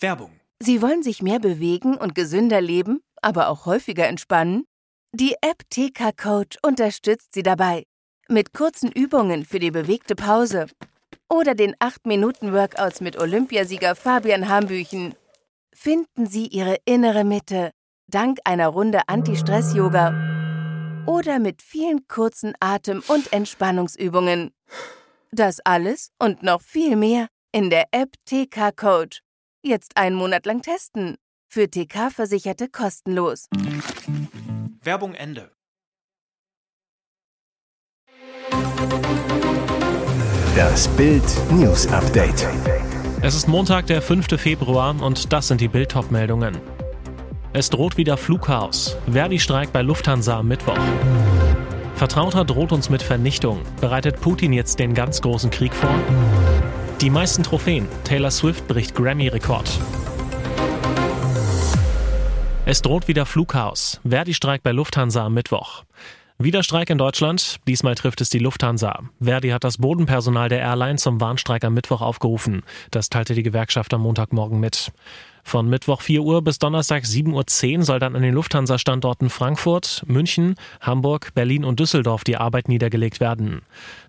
Werbung. Sie wollen sich mehr bewegen und gesünder leben, aber auch häufiger entspannen? Die App TK Coach unterstützt Sie dabei. Mit kurzen Übungen für die bewegte Pause. Oder den 8-Minuten-Workouts mit Olympiasieger Fabian Hambüchen. Finden Sie Ihre innere Mitte dank einer Runde Anti-Stress-Yoga. Oder mit vielen kurzen Atem- und Entspannungsübungen. Das alles und noch viel mehr in der App TK Coach. Jetzt einen Monat lang testen. Für TK-Versicherte kostenlos. Werbung Ende. Das Bild News Update. Es ist Montag, der 5. Februar und das sind die Bild meldungen Es droht wieder Flugchaos. Verdi-Streik bei Lufthansa am Mittwoch. Vertrauter droht uns mit Vernichtung. Bereitet Putin jetzt den ganz großen Krieg vor? Die meisten Trophäen. Taylor Swift bricht Grammy-Rekord. Es droht wieder Flugchaos. Verdi-Streik bei Lufthansa am Mittwoch. Wieder Streik in Deutschland. Diesmal trifft es die Lufthansa. Verdi hat das Bodenpersonal der Airline zum Warnstreik am Mittwoch aufgerufen. Das teilte die Gewerkschaft am Montagmorgen mit. Von Mittwoch 4 Uhr bis Donnerstag 7.10 Uhr soll dann an den Lufthansa-Standorten Frankfurt, München, Hamburg, Berlin und Düsseldorf die Arbeit niedergelegt werden.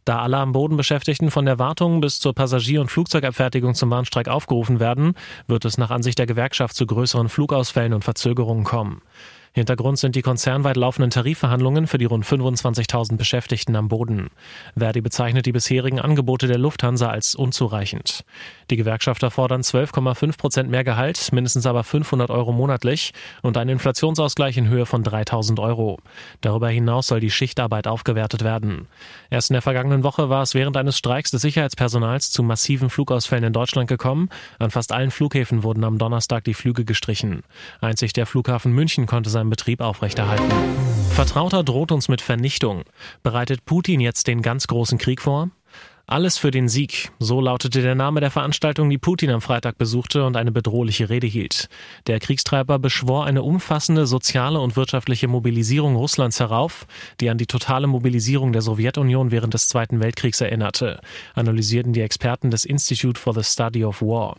Da alle am Boden Beschäftigten von der Wartung bis zur Passagier- und Flugzeugabfertigung zum Warnstreik aufgerufen werden, wird es nach Ansicht der Gewerkschaft zu größeren Flugausfällen und Verzögerungen kommen. Hintergrund sind die konzernweit laufenden Tarifverhandlungen für die rund 25.000 Beschäftigten am Boden. Verdi bezeichnet die bisherigen Angebote der Lufthansa als unzureichend. Die Gewerkschafter fordern 12,5 Prozent mehr Gehalt, mindestens aber 500 Euro monatlich und einen Inflationsausgleich in Höhe von 3.000 Euro. Darüber hinaus soll die Schichtarbeit aufgewertet werden. Erst in der vergangenen Woche war es während eines Streiks des Sicherheitspersonals zu massiven Flugausfällen in Deutschland gekommen. An fast allen Flughäfen wurden am Donnerstag die Flüge gestrichen. Einzig der Flughafen München konnte seinen Betrieb aufrechterhalten. Vertrauter droht uns mit Vernichtung. Bereitet Putin jetzt den ganz großen Krieg vor? Alles für den Sieg, so lautete der Name der Veranstaltung, die Putin am Freitag besuchte und eine bedrohliche Rede hielt. Der Kriegstreiber beschwor eine umfassende soziale und wirtschaftliche Mobilisierung Russlands herauf, die an die totale Mobilisierung der Sowjetunion während des Zweiten Weltkriegs erinnerte, analysierten die Experten des Institute for the Study of War.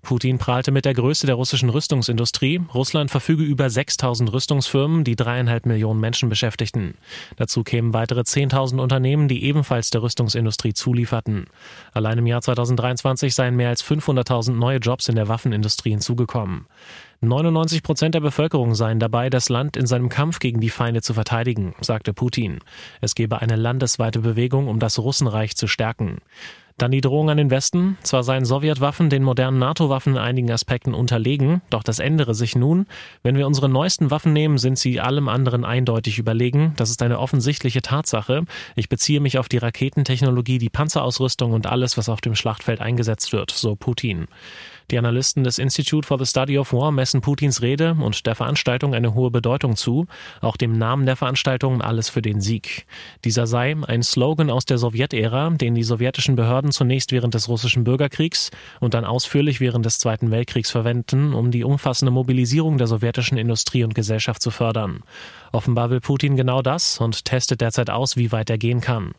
Putin prahlte mit der Größe der russischen Rüstungsindustrie. Russland verfüge über 6000 Rüstungsfirmen, die dreieinhalb Millionen Menschen beschäftigten. Dazu kämen weitere 10.000 Unternehmen, die ebenfalls der Rüstungsindustrie zulieferten lieferten. Allein im Jahr 2023 seien mehr als 500.000 neue Jobs in der Waffenindustrie hinzugekommen. 99 Prozent der Bevölkerung seien dabei, das Land in seinem Kampf gegen die Feinde zu verteidigen, sagte Putin. Es gebe eine landesweite Bewegung, um das Russenreich zu stärken. Dann die Drohung an den Westen. Zwar seien Sowjetwaffen den modernen NATO-Waffen in einigen Aspekten unterlegen, doch das ändere sich nun. Wenn wir unsere neuesten Waffen nehmen, sind sie allem anderen eindeutig überlegen. Das ist eine offensichtliche Tatsache. Ich beziehe mich auf die Raketentechnologie, die Panzerausrüstung und alles, was auf dem Schlachtfeld eingesetzt wird, so Putin. Die Analysten des Institute for the Study of War messen Putins Rede und der Veranstaltung eine hohe Bedeutung zu, auch dem Namen der Veranstaltung Alles für den Sieg. Dieser sei ein Slogan aus der Sowjetära, den die sowjetischen Behörden zunächst während des russischen Bürgerkriegs und dann ausführlich während des Zweiten Weltkriegs verwenden, um die umfassende Mobilisierung der sowjetischen Industrie und Gesellschaft zu fördern. Offenbar will Putin genau das und testet derzeit aus, wie weit er gehen kann.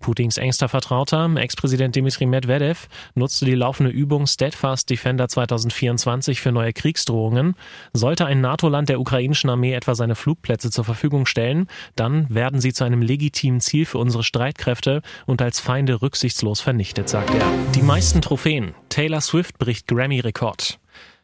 Putins engster Vertrauter, Ex-Präsident Dmitri Medvedev, nutzte die laufende Übung Steadfast Defender 2024 für neue Kriegsdrohungen. Sollte ein NATO-Land der ukrainischen Armee etwa seine Flugplätze zur Verfügung stellen, dann werden sie zu einem legitimen Ziel für unsere Streitkräfte und als Feinde rücksichtslos vernichtet, sagt er. Die meisten Trophäen. Taylor Swift bricht Grammy-Rekord.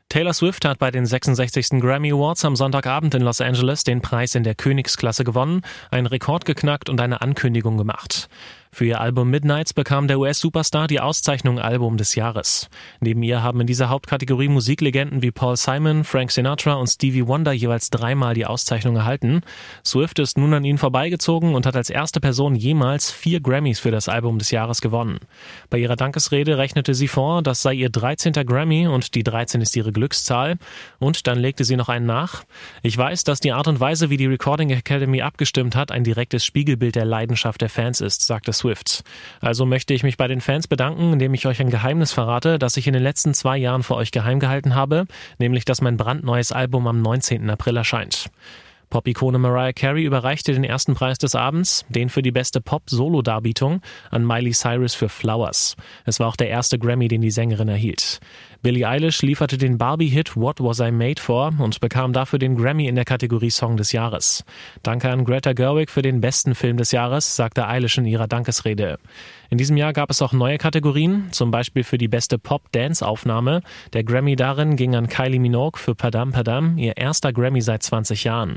Taylor Swift hat bei den 66. Grammy Awards am Sonntagabend in Los Angeles den Preis in der Königsklasse gewonnen, einen Rekord geknackt und eine Ankündigung gemacht. Für ihr Album Midnights bekam der US-Superstar die Auszeichnung Album des Jahres. Neben ihr haben in dieser Hauptkategorie Musiklegenden wie Paul Simon, Frank Sinatra und Stevie Wonder jeweils dreimal die Auszeichnung erhalten. Swift ist nun an ihnen vorbeigezogen und hat als erste Person jemals vier Grammys für das Album des Jahres gewonnen. Bei ihrer Dankesrede rechnete sie vor, das sei ihr 13. Grammy und die 13 ist ihre Glückszahl. Und dann legte sie noch einen nach. Ich weiß, dass die Art und Weise, wie die Recording Academy abgestimmt hat, ein direktes Spiegelbild der Leidenschaft der Fans ist, sagte Swift. Also möchte ich mich bei den Fans bedanken, indem ich euch ein Geheimnis verrate, das ich in den letzten zwei Jahren vor euch geheim gehalten habe, nämlich dass mein brandneues Album am 19. April erscheint. Pop-Ikone Mariah Carey überreichte den ersten Preis des Abends, den für die beste Pop-Solo-Darbietung, an Miley Cyrus für Flowers. Es war auch der erste Grammy, den die Sängerin erhielt. Billie Eilish lieferte den Barbie-Hit What Was I Made For und bekam dafür den Grammy in der Kategorie Song des Jahres. Danke an Greta Gerwig für den besten Film des Jahres, sagte Eilish in ihrer Dankesrede. In diesem Jahr gab es auch neue Kategorien, zum Beispiel für die beste Pop-Dance-Aufnahme. Der Grammy darin ging an Kylie Minogue für Padam Padam, ihr erster Grammy seit 20 Jahren.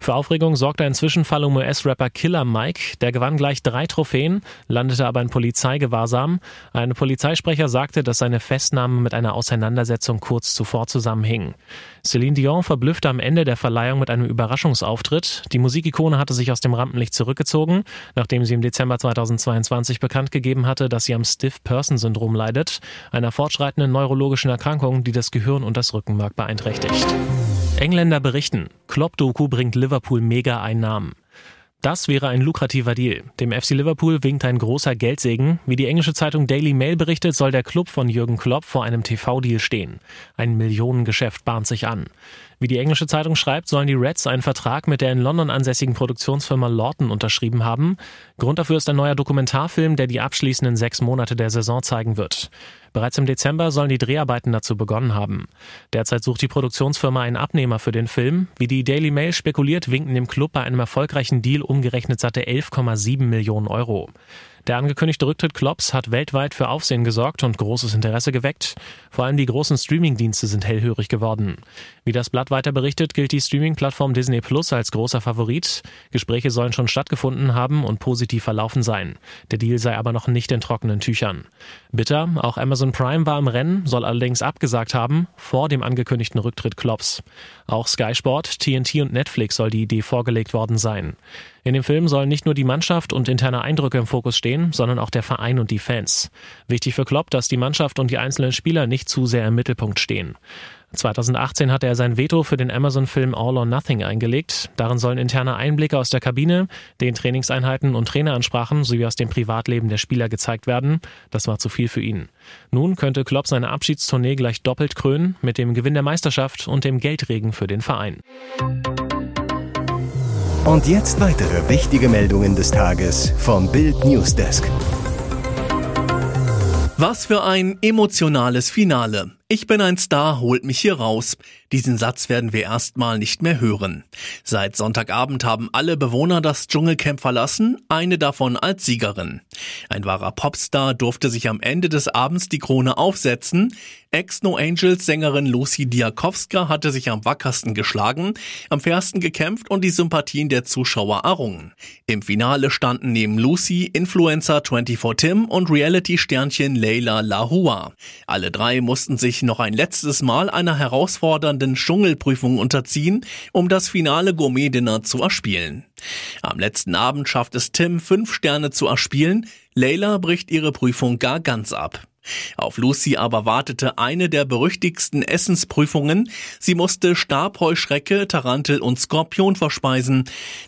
Für Aufregung sorgte ein Zwischenfall um US-Rapper Killer Mike. Der gewann gleich drei Trophäen, landete aber in Polizeigewahrsam. Ein Polizeisprecher sagte, dass seine Festnahme mit einer Auseinandersetzung kurz zuvor zusammenhing. Celine Dion verblüffte am Ende der Verleihung mit einem Überraschungsauftritt. Die Musikikone hatte sich aus dem Rampenlicht zurückgezogen, nachdem sie im Dezember 2022 bekannt gegeben hatte, dass sie am Stiff-Person-Syndrom leidet, einer fortschreitenden neurologischen Erkrankung, die das Gehirn und das Rückenmark beeinträchtigt. Engländer berichten, Klopp-Doku bringt Liverpool Mega-Einnahmen. Das wäre ein lukrativer Deal. Dem FC Liverpool winkt ein großer Geldsegen. Wie die englische Zeitung Daily Mail berichtet, soll der Club von Jürgen Klopp vor einem TV-Deal stehen. Ein Millionengeschäft bahnt sich an. Wie die englische Zeitung schreibt, sollen die Reds einen Vertrag mit der in London ansässigen Produktionsfirma Lawton unterschrieben haben. Grund dafür ist ein neuer Dokumentarfilm, der die abschließenden sechs Monate der Saison zeigen wird. Bereits im Dezember sollen die Dreharbeiten dazu begonnen haben. Derzeit sucht die Produktionsfirma einen Abnehmer für den Film. Wie die Daily Mail spekuliert, winken dem Club bei einem erfolgreichen Deal umgerechnet satte 11,7 Millionen Euro. Der angekündigte Rücktritt Klopps hat weltweit für Aufsehen gesorgt und großes Interesse geweckt. Vor allem die großen Streamingdienste sind hellhörig geworden. Wie das Blatt weiter berichtet, gilt die Streaming-Plattform Disney Plus als großer Favorit. Gespräche sollen schon stattgefunden haben und positiv verlaufen sein. Der Deal sei aber noch nicht in trockenen Tüchern. Bitter, auch Amazon Prime war im Rennen, soll allerdings abgesagt haben, vor dem angekündigten Rücktritt Klopps. Auch Sky Sport, TNT und Netflix soll die Idee vorgelegt worden sein. In dem Film sollen nicht nur die Mannschaft und interne Eindrücke im Fokus stehen, sondern auch der Verein und die Fans. Wichtig für Klopp, dass die Mannschaft und die einzelnen Spieler nicht zu sehr im Mittelpunkt stehen. 2018 hatte er sein Veto für den Amazon-Film All or Nothing eingelegt. Darin sollen interne Einblicke aus der Kabine, den Trainingseinheiten und Traineransprachen sowie aus dem Privatleben der Spieler gezeigt werden. Das war zu viel für ihn. Nun könnte Klopp seine Abschiedstournee gleich doppelt krönen mit dem Gewinn der Meisterschaft und dem Geldregen für den Verein. Und jetzt weitere wichtige Meldungen des Tages vom Bild Newsdesk. Was für ein emotionales Finale. Ich bin ein Star, holt mich hier raus. Diesen Satz werden wir erstmal nicht mehr hören. Seit Sonntagabend haben alle Bewohner das Dschungelcamp verlassen, eine davon als Siegerin. Ein wahrer Popstar durfte sich am Ende des Abends die Krone aufsetzen. Ex-No Angels Sängerin Lucy Diakowska hatte sich am wackersten geschlagen, am fairsten gekämpft und die Sympathien der Zuschauer errungen. Im Finale standen neben Lucy Influencer 24 Tim und Reality-Sternchen Leila Lahua. Alle drei mussten sich noch ein letztes Mal einer herausfordernden Dschungelprüfung unterziehen, um das finale Gourmet-Dinner zu erspielen. Am letzten Abend schafft es Tim, fünf Sterne zu erspielen. Layla bricht ihre Prüfung gar ganz ab. Auf Lucy aber wartete eine der berüchtigsten Essensprüfungen. Sie musste Stabheuschrecke, Tarantel und Skorpion verspeisen.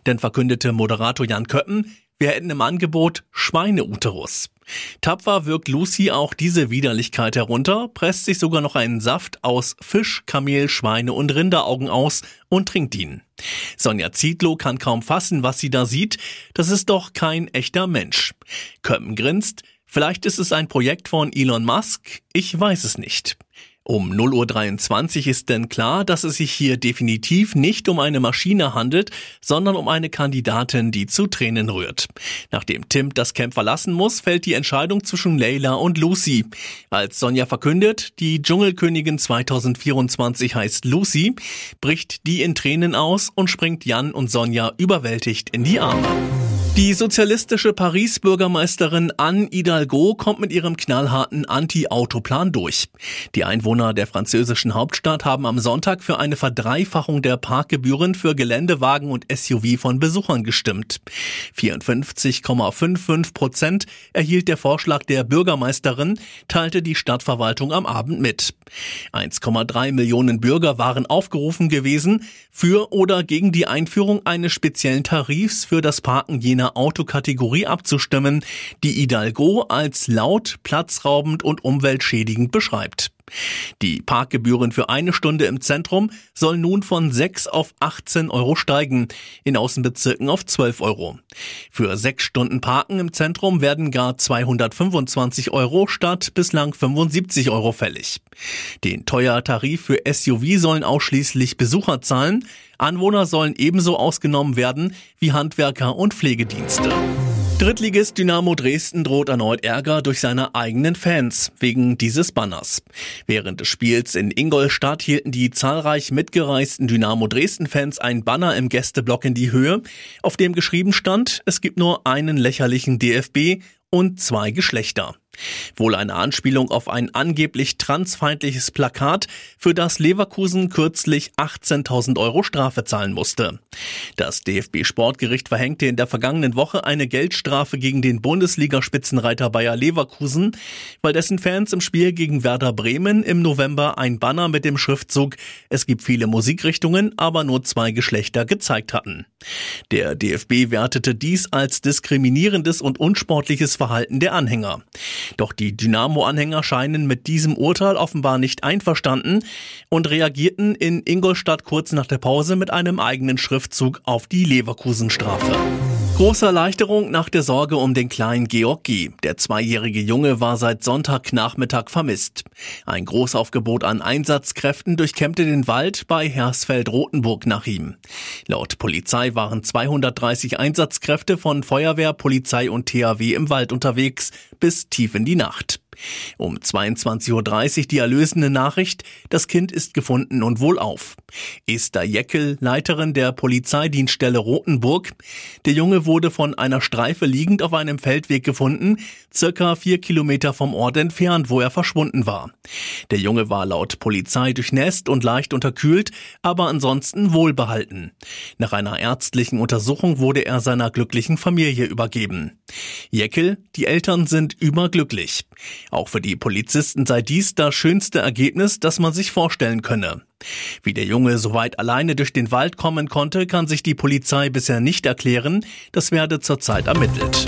Denn verkündete Moderator Jan Köppen, wir hätten im Angebot Schweineuterus. Tapfer wirkt Lucy auch diese Widerlichkeit herunter, presst sich sogar noch einen Saft aus Fisch, Kamel, Schweine und Rinderaugen aus und trinkt ihn. Sonja Zietlow kann kaum fassen, was sie da sieht. Das ist doch kein echter Mensch. Köppen grinst. Vielleicht ist es ein Projekt von Elon Musk. Ich weiß es nicht. Um 0.23 Uhr ist denn klar, dass es sich hier definitiv nicht um eine Maschine handelt, sondern um eine Kandidatin, die zu Tränen rührt. Nachdem Tim das Camp verlassen muss, fällt die Entscheidung zwischen Layla und Lucy. Als Sonja verkündet, die Dschungelkönigin 2024 heißt Lucy, bricht die in Tränen aus und springt Jan und Sonja überwältigt in die Arme. Die sozialistische Paris-Bürgermeisterin Anne Hidalgo kommt mit ihrem knallharten Anti-Autoplan durch. Die Einwohner der französischen Hauptstadt haben am Sonntag für eine Verdreifachung der Parkgebühren für Geländewagen und SUV von Besuchern gestimmt. 54,55 Prozent erhielt der Vorschlag der Bürgermeisterin, teilte die Stadtverwaltung am Abend mit. 1,3 Millionen Bürger waren aufgerufen gewesen, für oder gegen die Einführung eines speziellen Tarifs für das Parken jener einer Autokategorie abzustimmen, die Hidalgo als laut, platzraubend und umweltschädigend beschreibt. Die Parkgebühren für eine Stunde im Zentrum sollen nun von 6 auf 18 Euro steigen, in Außenbezirken auf 12 Euro. Für sechs Stunden Parken im Zentrum werden gar 225 Euro statt bislang 75 Euro fällig. Den teuer Tarif für SUV sollen ausschließlich Besucher zahlen, Anwohner sollen ebenso ausgenommen werden wie Handwerker und Pflegedienste. Drittligist Dynamo Dresden droht erneut Ärger durch seine eigenen Fans wegen dieses Banners. Während des Spiels in Ingolstadt hielten die zahlreich mitgereisten Dynamo Dresden Fans ein Banner im Gästeblock in die Höhe, auf dem geschrieben stand, es gibt nur einen lächerlichen DFB und zwei Geschlechter. Wohl eine Anspielung auf ein angeblich transfeindliches Plakat, für das Leverkusen kürzlich 18.000 Euro Strafe zahlen musste. Das DFB-Sportgericht verhängte in der vergangenen Woche eine Geldstrafe gegen den Bundesliga-Spitzenreiter Bayer Leverkusen, weil dessen Fans im Spiel gegen Werder Bremen im November ein Banner mit dem Schriftzug Es gibt viele Musikrichtungen, aber nur zwei Geschlechter gezeigt hatten. Der DFB wertete dies als diskriminierendes und unsportliches Verhalten der Anhänger. Doch die Dynamo-Anhänger scheinen mit diesem Urteil offenbar nicht einverstanden und reagierten in Ingolstadt kurz nach der Pause mit einem eigenen Schriftzug auf die Leverkusen-Strafe. Große Erleichterung nach der Sorge um den kleinen Georg G. Der zweijährige Junge war seit Sonntagnachmittag vermisst. Ein Großaufgebot an Einsatzkräften durchkämmte den Wald bei Hersfeld-Rotenburg nach ihm. Laut Polizei waren 230 Einsatzkräfte von Feuerwehr, Polizei und THW im Wald unterwegs bis tief in die Nacht. Um 22.30 Uhr die erlösende Nachricht, das Kind ist gefunden und wohlauf. Esther Jeckel, Leiterin der Polizeidienststelle Rotenburg. Der Junge wurde von einer Streife liegend auf einem Feldweg gefunden, circa vier Kilometer vom Ort entfernt, wo er verschwunden war. Der Junge war laut Polizei durchnässt und leicht unterkühlt, aber ansonsten wohlbehalten. Nach einer ärztlichen Untersuchung wurde er seiner glücklichen Familie übergeben. Jeckel, die Eltern sind überglücklich. Auch für die Polizisten sei dies das schönste Ergebnis, das man sich vorstellen könne. Wie der Junge so weit alleine durch den Wald kommen konnte, kann sich die Polizei bisher nicht erklären. Das werde zurzeit ermittelt.